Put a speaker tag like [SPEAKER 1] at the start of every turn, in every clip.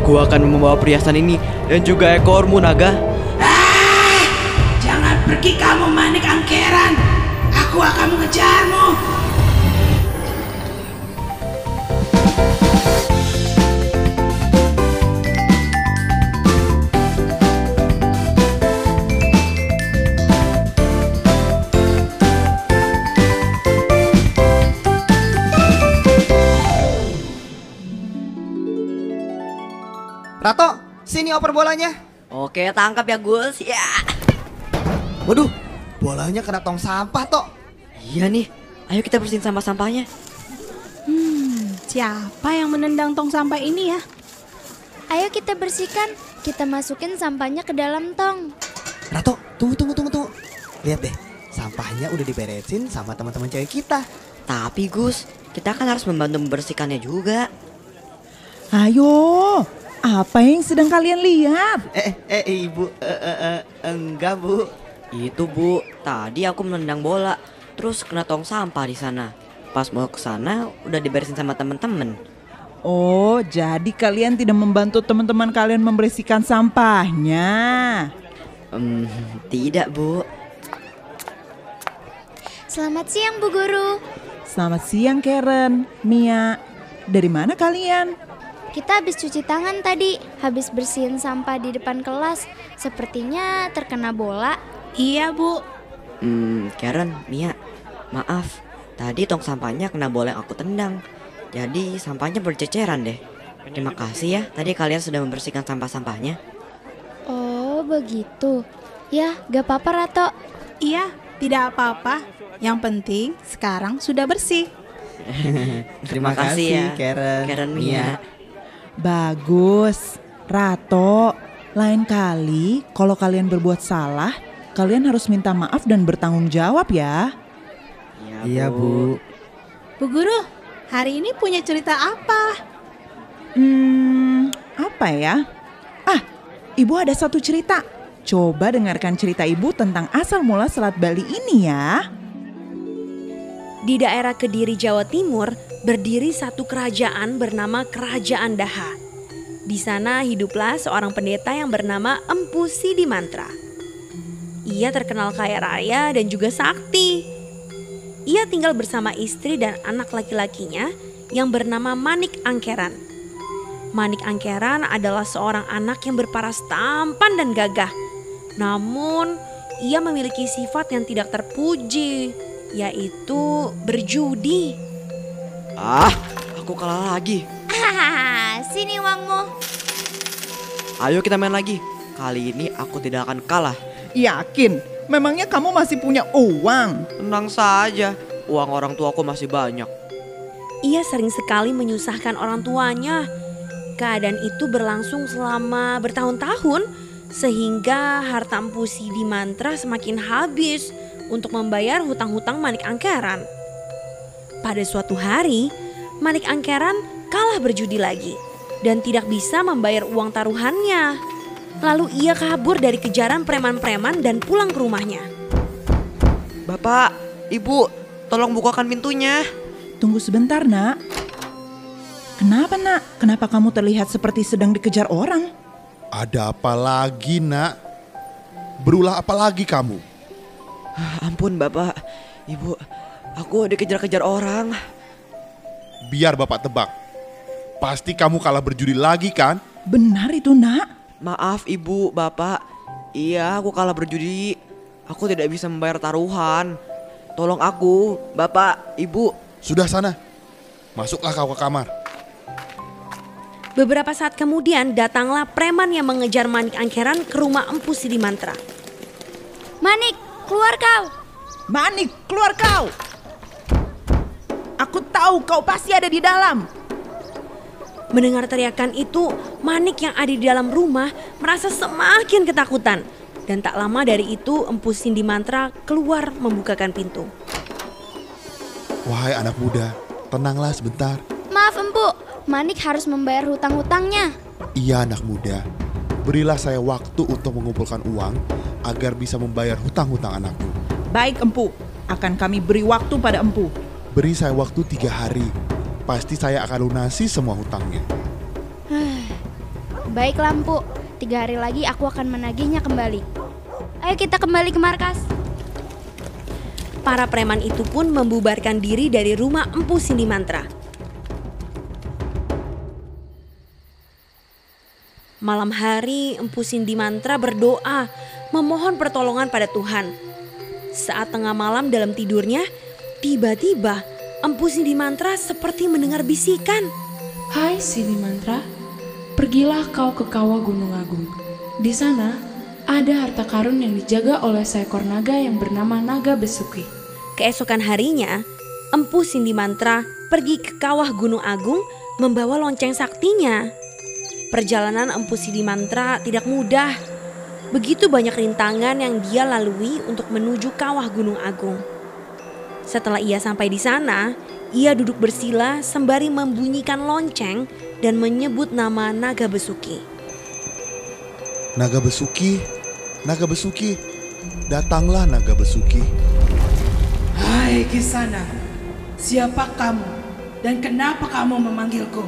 [SPEAKER 1] Aku akan membawa perhiasan ini dan juga ekormu naga.
[SPEAKER 2] Ah! Jangan pergi kamu manik angkeran. Aku akan mengejarmu.
[SPEAKER 3] Rato, sini oper bolanya.
[SPEAKER 4] Oke, tangkap ya Gus. Ya.
[SPEAKER 3] Waduh, bolanya kena tong sampah toh.
[SPEAKER 4] Iya nih. Ayo kita bersihin sampah-sampahnya.
[SPEAKER 5] Hmm, siapa yang menendang tong sampah ini ya?
[SPEAKER 6] Ayo kita bersihkan, kita masukin sampahnya ke dalam tong.
[SPEAKER 3] Rato, tunggu tunggu tunggu tunggu. Lihat deh, sampahnya udah diberesin sama teman-teman cewek kita.
[SPEAKER 4] Tapi Gus, kita kan harus membantu membersihkannya juga.
[SPEAKER 7] Ayo, apa yang sedang kalian lihat?
[SPEAKER 3] Eh, eh, eh ibu, eh, eh, eh, enggak bu.
[SPEAKER 4] Itu Bu, tadi aku menendang bola, terus kena tong sampah di sana. Pas mau ke sana udah diberesin sama temen-temen.
[SPEAKER 7] Oh, jadi kalian tidak membantu teman-teman kalian membersihkan sampahnya.
[SPEAKER 4] Hmm, tidak Bu.
[SPEAKER 6] Selamat siang Bu Guru.
[SPEAKER 7] Selamat siang Karen, Mia. Dari mana kalian?
[SPEAKER 6] Kita habis cuci tangan tadi, habis bersihin sampah di depan kelas. Sepertinya terkena bola.
[SPEAKER 5] Iya Bu.
[SPEAKER 4] Hmm, Karen, Mia, maaf. Tadi tong sampahnya kena bola yang aku tendang. Jadi sampahnya berceceran deh. Terima kasih ya, tadi kalian sudah membersihkan sampah-sampahnya.
[SPEAKER 6] Oh begitu. Ya, gak apa-apa Rato.
[SPEAKER 5] Iya, tidak apa-apa. Yang penting sekarang sudah bersih.
[SPEAKER 4] Terima kasih ya,
[SPEAKER 3] Karen.
[SPEAKER 4] Karen Mia.
[SPEAKER 7] Bagus. Rato, lain kali kalau kalian berbuat salah, kalian harus minta maaf dan bertanggung jawab ya.
[SPEAKER 3] Iya bu.
[SPEAKER 5] Bu Guru, hari ini punya cerita apa?
[SPEAKER 7] Hmm, apa ya? Ah, ibu ada satu cerita. Coba dengarkan cerita ibu tentang asal mula Selat Bali ini ya.
[SPEAKER 8] Di daerah Kediri, Jawa Timur, berdiri satu kerajaan bernama Kerajaan Daha. Di sana hiduplah seorang pendeta yang bernama Empu Sidi Mantra. Ia terkenal kaya raya dan juga sakti. Ia tinggal bersama istri dan anak laki-lakinya yang bernama Manik Angkeran. Manik Angkeran adalah seorang anak yang berparas tampan dan gagah. Namun, ia memiliki sifat yang tidak terpuji, yaitu berjudi.
[SPEAKER 1] Ah, aku kalah lagi.
[SPEAKER 6] Hahaha, sini uangmu.
[SPEAKER 1] Ayo kita main lagi. Kali ini aku tidak akan kalah.
[SPEAKER 7] Yakin? Memangnya kamu masih punya uang?
[SPEAKER 1] Tenang saja, uang orang tuaku masih banyak.
[SPEAKER 8] Ia sering sekali menyusahkan orang tuanya. Keadaan itu berlangsung selama bertahun-tahun sehingga harta Empu Sidi Mantra semakin habis untuk membayar hutang-hutang Manik Angkeran. Pada suatu hari, Manik Angkeran kalah berjudi lagi dan tidak bisa membayar uang taruhannya. Lalu ia kabur dari kejaran preman-preman dan pulang ke rumahnya.
[SPEAKER 1] Bapak, Ibu, tolong bukakan pintunya.
[SPEAKER 7] Tunggu sebentar, Nak. Kenapa, Nak? Kenapa kamu terlihat seperti sedang dikejar orang?
[SPEAKER 9] Ada apa lagi, Nak? Berulah apa lagi kamu?
[SPEAKER 1] Ah, Ampun Bapak, Ibu, aku dikejar-kejar orang.
[SPEAKER 9] Biar Bapak tebak. Pasti kamu kalah berjudi lagi kan?
[SPEAKER 7] Benar itu, Nak.
[SPEAKER 1] Maaf Ibu, Bapak. Iya, aku kalah berjudi. Aku tidak bisa membayar taruhan. Tolong aku, Bapak, Ibu.
[SPEAKER 9] Sudah sana. Masuklah kau ke kamar.
[SPEAKER 8] Beberapa saat kemudian datanglah preman yang mengejar Manik Angkeran ke rumah Empu Sidi Mantra.
[SPEAKER 6] Manik, keluar kau.
[SPEAKER 7] Manik, keluar kau. Aku tahu kau pasti ada di dalam.
[SPEAKER 8] Mendengar teriakan itu, Manik yang ada di dalam rumah merasa semakin ketakutan. Dan tak lama dari itu, Empu Sindi Mantra keluar membukakan pintu.
[SPEAKER 9] Wahai anak muda, tenanglah sebentar.
[SPEAKER 6] Maaf Empu, Manik harus membayar hutang-hutangnya.
[SPEAKER 9] Iya anak muda, berilah saya waktu untuk mengumpulkan uang agar bisa membayar hutang-hutang anakku.
[SPEAKER 7] Baik, Empu. Akan kami beri waktu pada Empu.
[SPEAKER 9] Beri saya waktu tiga hari. Pasti saya akan lunasi semua hutangnya.
[SPEAKER 6] Baik Lampu, tiga hari lagi aku akan menagihnya kembali. Ayo kita kembali ke markas.
[SPEAKER 8] Para preman itu pun membubarkan diri dari rumah Empu Sindi Mantra. Malam hari, Empu Sindi Mantra berdoa memohon pertolongan pada Tuhan. Saat tengah malam dalam tidurnya, tiba-tiba Empu Sindi Mantra seperti mendengar bisikan.
[SPEAKER 10] Hai Sindi Mantra, pergilah kau ke kawah Gunung Agung. Di sana ada harta karun yang dijaga oleh seekor naga yang bernama Naga Besuki.
[SPEAKER 8] Keesokan harinya, Empu Sindi Mantra pergi ke kawah Gunung Agung membawa lonceng saktinya. Perjalanan Empu Sindi Mantra tidak mudah. Begitu banyak rintangan yang dia lalui untuk menuju kawah Gunung Agung. Setelah ia sampai di sana, ia duduk bersila sembari membunyikan lonceng dan menyebut nama Naga Besuki.
[SPEAKER 9] Naga Besuki, Naga Besuki, datanglah Naga Besuki.
[SPEAKER 2] Hai Kisana, siapa kamu dan kenapa kamu memanggilku?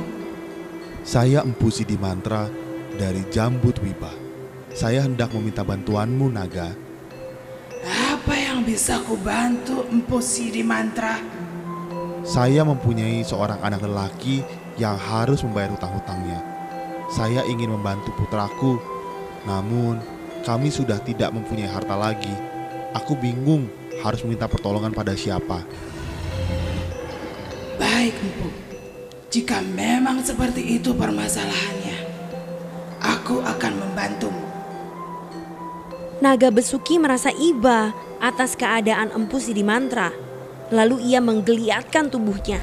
[SPEAKER 9] Saya Empu Sidi Mantra dari Jambut Wiba. Saya hendak meminta bantuanmu, Naga.
[SPEAKER 2] Yang bisa ku bantu Empu Sidi Mantra?
[SPEAKER 9] Saya mempunyai seorang anak lelaki yang harus membayar hutang-hutangnya. Saya ingin membantu putraku, namun kami sudah tidak mempunyai harta lagi. Aku bingung harus meminta pertolongan pada siapa.
[SPEAKER 2] Baik Empu, jika memang seperti itu permasalahannya, aku akan membantumu.
[SPEAKER 8] Naga Besuki merasa iba atas keadaan Empu Sidi Mantra. Lalu ia menggeliatkan tubuhnya.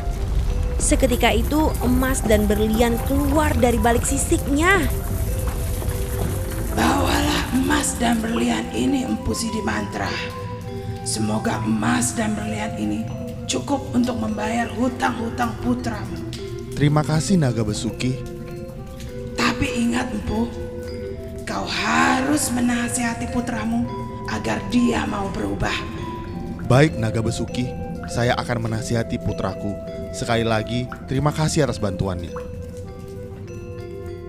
[SPEAKER 8] Seketika itu emas dan berlian keluar dari balik sisiknya.
[SPEAKER 2] Bawalah emas dan berlian ini Empu Sidi Mantra. Semoga emas dan berlian ini cukup untuk membayar hutang-hutang putramu.
[SPEAKER 9] Terima kasih Naga Besuki.
[SPEAKER 2] Tapi ingat Empu, kau harus menasihati putramu agar dia mau berubah.
[SPEAKER 9] Baik Naga Besuki, saya akan menasihati putraku. Sekali lagi, terima kasih atas bantuannya.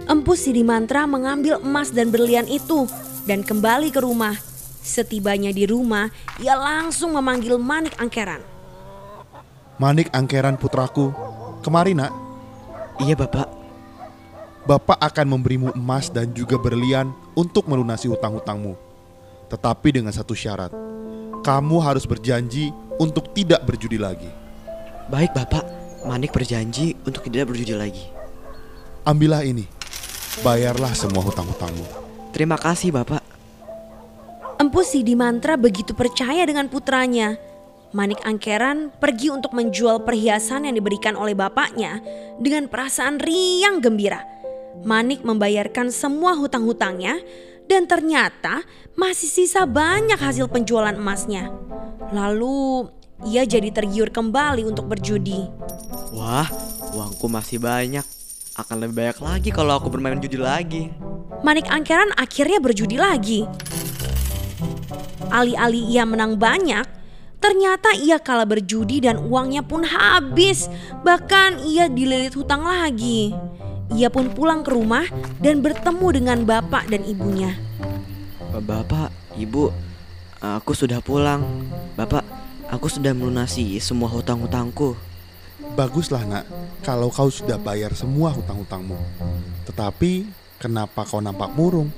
[SPEAKER 8] Empu Sidi Mantra mengambil emas dan berlian itu dan kembali ke rumah. Setibanya di rumah, ia langsung memanggil Manik Angkeran.
[SPEAKER 9] Manik Angkeran putraku, kemari nak.
[SPEAKER 1] Iya bapak.
[SPEAKER 9] Bapak akan memberimu emas dan juga berlian untuk melunasi hutang-hutangmu. Tetapi dengan satu syarat. Kamu harus berjanji untuk tidak berjudi lagi.
[SPEAKER 1] Baik bapak, Manik berjanji untuk tidak berjudi lagi.
[SPEAKER 9] Ambillah ini. Bayarlah semua hutang-hutangmu.
[SPEAKER 1] Terima kasih bapak.
[SPEAKER 8] Empu Sidi Mantra begitu percaya dengan putranya. Manik Angkeran pergi untuk menjual perhiasan yang diberikan oleh bapaknya dengan perasaan riang gembira. Manik membayarkan semua hutang-hutangnya dan ternyata masih sisa banyak hasil penjualan emasnya. Lalu ia jadi tergiur kembali untuk berjudi.
[SPEAKER 1] Wah, uangku masih banyak. Akan lebih banyak lagi kalau aku bermain judi lagi.
[SPEAKER 8] Manik Angkeran akhirnya berjudi lagi. Alih-alih ia menang banyak, ternyata ia kalah berjudi dan uangnya pun habis. Bahkan ia dililit hutang lagi. Ia pun pulang ke rumah dan bertemu dengan bapak dan ibunya.
[SPEAKER 1] Bapak, ibu, aku sudah pulang. Bapak, aku sudah melunasi semua hutang-hutangku.
[SPEAKER 9] Baguslah nak, kalau kau sudah bayar semua hutang-hutangmu. Tetapi, kenapa kau nampak murung?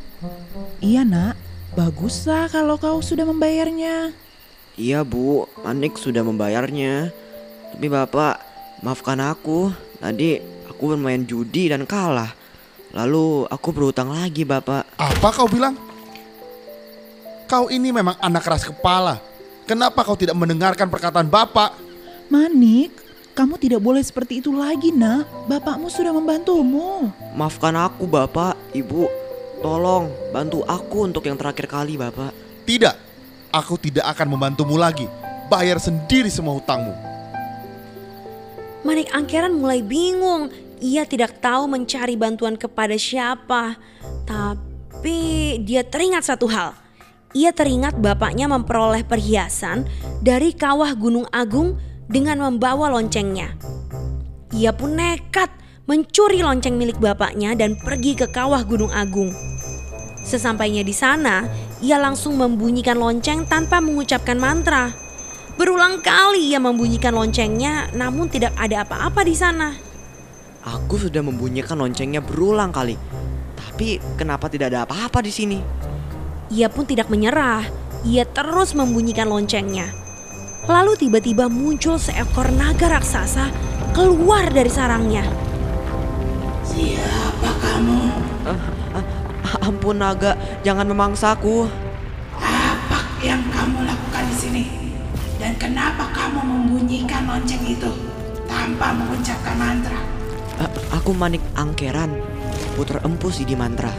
[SPEAKER 7] Iya nak, baguslah kalau kau sudah membayarnya.
[SPEAKER 1] Iya bu, Manik sudah membayarnya. Tapi bapak, maafkan aku. Tadi aku bermain judi dan kalah. Lalu aku berhutang lagi bapak.
[SPEAKER 9] Apa kau bilang? Kau ini memang anak keras kepala. Kenapa kau tidak mendengarkan perkataan bapak?
[SPEAKER 7] Manik, kamu tidak boleh seperti itu lagi nak. Bapakmu sudah membantumu.
[SPEAKER 1] Maafkan aku bapak, ibu. Tolong bantu aku untuk yang terakhir kali bapak.
[SPEAKER 9] Tidak, aku tidak akan membantumu lagi. Bayar sendiri semua hutangmu.
[SPEAKER 8] Manik Angkeran mulai bingung. Ia tidak tahu mencari bantuan kepada siapa. Tapi dia teringat satu hal. Ia teringat bapaknya memperoleh perhiasan dari kawah Gunung Agung dengan membawa loncengnya. Ia pun nekat mencuri lonceng milik bapaknya dan pergi ke kawah Gunung Agung. Sesampainya di sana, ia langsung membunyikan lonceng tanpa mengucapkan mantra. Berulang kali ia membunyikan loncengnya, namun tidak ada apa-apa di sana.
[SPEAKER 1] Aku sudah membunyikan loncengnya berulang kali. Tapi kenapa tidak ada apa-apa di sini?
[SPEAKER 8] Ia pun tidak menyerah. Ia terus membunyikan loncengnya. Lalu tiba-tiba muncul seekor naga raksasa keluar dari sarangnya.
[SPEAKER 2] Siapa kamu?
[SPEAKER 1] Ampun naga, jangan memangsaku.
[SPEAKER 2] Apa yang kamu lakukan di sini? Dan kenapa kamu membunyikan lonceng itu tanpa mengucapkan mantra?
[SPEAKER 1] A- aku Manik Angkeran, putra empu Sidi Mantra.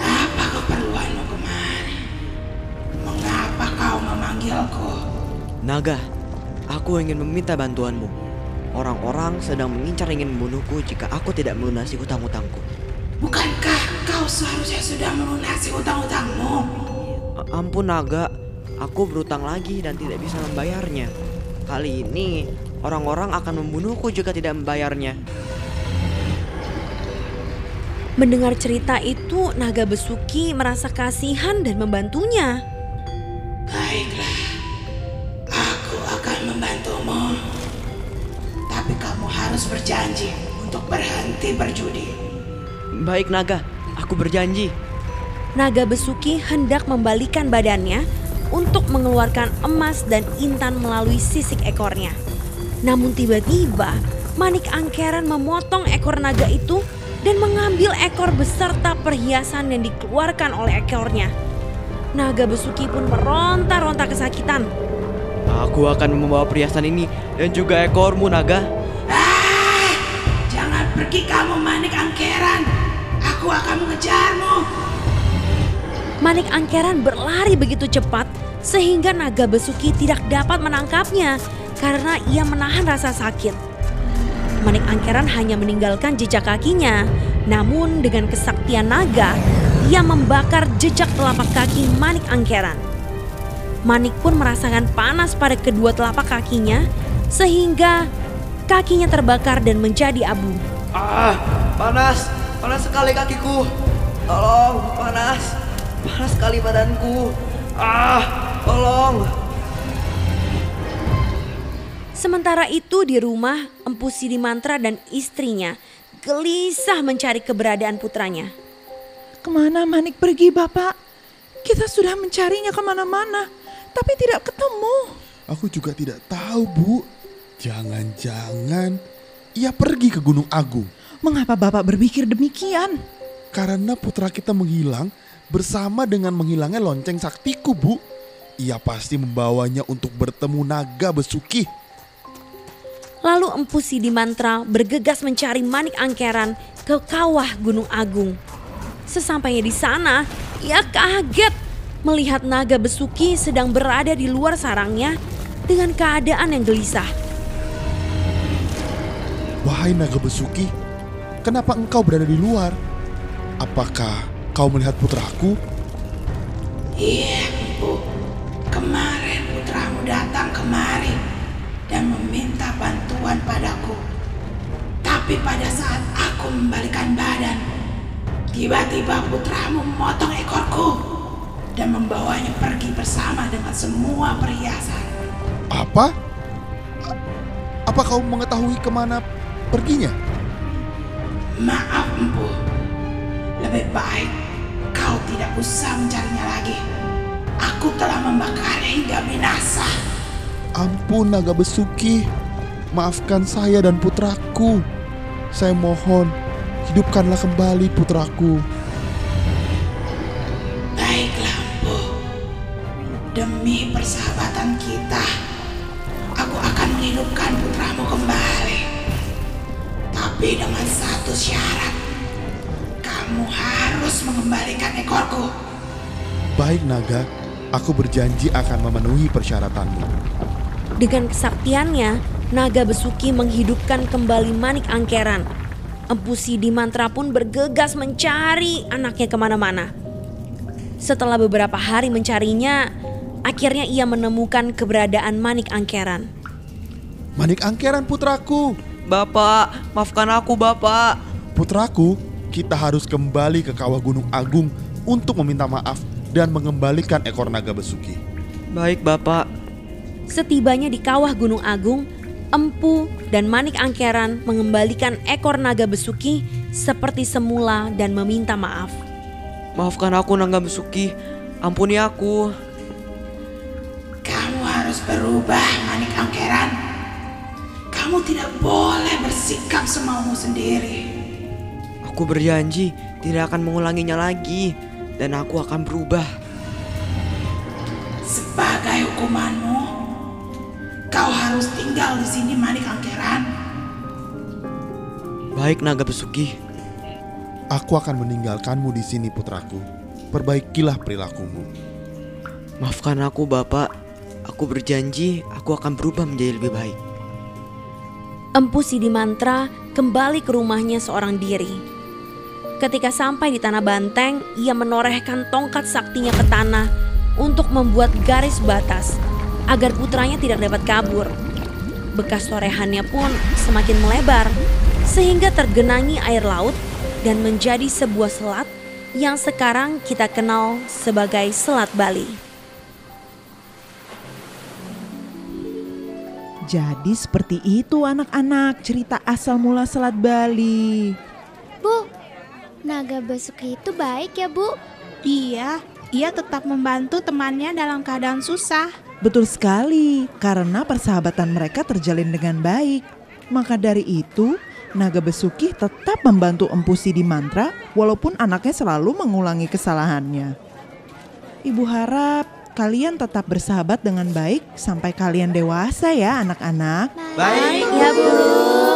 [SPEAKER 2] Apa keperluanmu kemari? Mengapa kau memanggilku?
[SPEAKER 1] Naga, aku ingin meminta bantuanmu. Orang-orang sedang mengincar ingin membunuhku jika aku tidak melunasi hutang-hutangku.
[SPEAKER 2] Bukankah kau seharusnya sudah melunasi hutang-hutangmu?
[SPEAKER 1] Ampun naga, aku berutang lagi dan tidak bisa membayarnya. Kali ini orang-orang akan membunuhku jika tidak membayarnya.
[SPEAKER 8] Mendengar cerita itu, naga besuki merasa kasihan dan membantunya.
[SPEAKER 2] Baiklah, aku akan membantumu. Tapi kamu harus berjanji untuk berhenti berjudi.
[SPEAKER 1] Baik naga, aku berjanji.
[SPEAKER 8] Naga besuki hendak membalikan badannya untuk mengeluarkan emas dan intan melalui sisik ekornya. Namun tiba-tiba Manik Angkeran memotong ekor naga itu dan mengambil ekor beserta perhiasan yang dikeluarkan oleh ekornya. Naga besuki pun meronta-ronta kesakitan.
[SPEAKER 1] Aku akan membawa perhiasan ini dan juga ekormu naga.
[SPEAKER 2] Ah, jangan pergi kamu Manik Angkeran. Aku akan mengejarmu.
[SPEAKER 8] Manik Angkeran berlari begitu cepat sehingga naga besuki tidak dapat menangkapnya karena ia menahan rasa sakit. Manik Angkeran hanya meninggalkan jejak kakinya, namun dengan kesaktian naga, ia membakar jejak telapak kaki Manik Angkeran. Manik pun merasakan panas pada kedua telapak kakinya sehingga kakinya terbakar dan menjadi abu.
[SPEAKER 1] Ah, panas, panas sekali kakiku. Tolong, panas, panas sekali badanku. Ah, tolong.
[SPEAKER 8] Sementara itu di rumah, Empu Sidi Mantra dan istrinya gelisah mencari keberadaan putranya.
[SPEAKER 7] Ke mana Manik pergi Bapak? Kita sudah mencarinya ke mana-mana, tapi tidak ketemu.
[SPEAKER 9] Aku juga tidak tahu, Bu. Jangan-jangan ia pergi ke Gunung Agung.
[SPEAKER 7] Mengapa Bapak berpikir demikian?
[SPEAKER 9] Karena putra kita menghilang bersama dengan menghilangnya lonceng saktiku, Bu. Ia pasti membawanya untuk bertemu naga besuki.
[SPEAKER 8] Lalu Empu Sidi Mantra bergegas mencari Manik Angkeran ke kawah Gunung Agung. Sesampainya di sana, ia kaget melihat naga besuki sedang berada di luar sarangnya dengan keadaan yang gelisah.
[SPEAKER 9] Wahai naga besuki, kenapa engkau berada di luar? Apakah kau melihat putraku?
[SPEAKER 2] Iya, Bu. Kemarin putramu datang kemari dan meminta bantuan padaku. Tapi pada saat aku membalikan badan, tiba-tiba putramu memotong ekorku dan membawanya pergi bersama dengan semua perhiasan.
[SPEAKER 9] Apa? Apa kau mengetahui ke mana perginya?
[SPEAKER 2] Maaf, Empu. Lebih baik kau tidak usah mencarinya lagi. Aku telah membakarnya hingga binasa.
[SPEAKER 9] Ampun naga besuki, maafkan saya dan putraku. Saya mohon, hidupkanlah kembali putraku.
[SPEAKER 2] Baiklah, Empu. Demi persahabatan kita, aku akan menghidupkan putramu kembali. Tapi dengan satu syarat. Kamu harus mengembalikan ekorku.
[SPEAKER 9] Baik naga, aku berjanji akan memenuhi persyaratanmu.
[SPEAKER 8] Dengan kesaktiannya, naga besuki menghidupkan kembali Manik Angkeran. Empu Sidi Mantra pun bergegas mencari anaknya ke mana-mana. Setelah beberapa hari mencarinya, akhirnya ia menemukan keberadaan Manik Angkeran.
[SPEAKER 9] Manik angkeran putraku,
[SPEAKER 1] Bapak, maafkan aku, Bapak.
[SPEAKER 9] Putraku, kita harus kembali ke kawah Gunung Agung untuk meminta maaf dan mengembalikan ekor naga besuki.
[SPEAKER 1] Baik, Bapak.
[SPEAKER 8] Setibanya di kawah Gunung Agung, Empu dan Manik Angkeran mengembalikan ekor naga besuki seperti semula dan meminta maaf.
[SPEAKER 1] Maafkan aku, Naga Besuki. Ampuni aku.
[SPEAKER 2] Kamu harus berubah, Manik Angkeran. Kamu tidak boleh bersikap semaumu sendiri.
[SPEAKER 1] Aku berjanji tidak akan mengulanginya lagi dan aku akan berubah.
[SPEAKER 2] Sebagai hukumanmu, harus tinggal di sini, Manik Angkeran.
[SPEAKER 1] Baik Naga Besuki.
[SPEAKER 9] Aku akan meninggalkanmu di sini, putraku. Perbaikilah perilakumu.
[SPEAKER 1] Maafkan aku, Bapak. Aku berjanji aku akan berubah menjadi lebih baik.
[SPEAKER 8] Empu Sidimantra kembali ke rumahnya seorang diri. Ketika sampai di tanah banteng, ia menorehkan tongkat saktinya ke tanah untuk membuat garis batas agar putranya tidak dapat kabur. Bekas torehannya pun semakin melebar sehingga tergenangi air laut dan menjadi sebuah selat yang sekarang kita kenal sebagai Selat Bali.
[SPEAKER 7] Jadi seperti itu anak-anak cerita asal mula Selat Bali.
[SPEAKER 6] Bu, naga besuki itu baik ya, Bu?
[SPEAKER 5] Iya, ia tetap membantu temannya dalam keadaan susah.
[SPEAKER 7] Betul sekali, karena persahabatan mereka terjalin dengan baik. Maka dari itu, Naga Besuki tetap membantu Empu Sidi Mantra walaupun anaknya selalu mengulangi kesalahannya. Ibu harap kalian tetap bersahabat dengan baik sampai kalian dewasa ya anak-anak.
[SPEAKER 1] Baik.
[SPEAKER 6] Ya, Bu.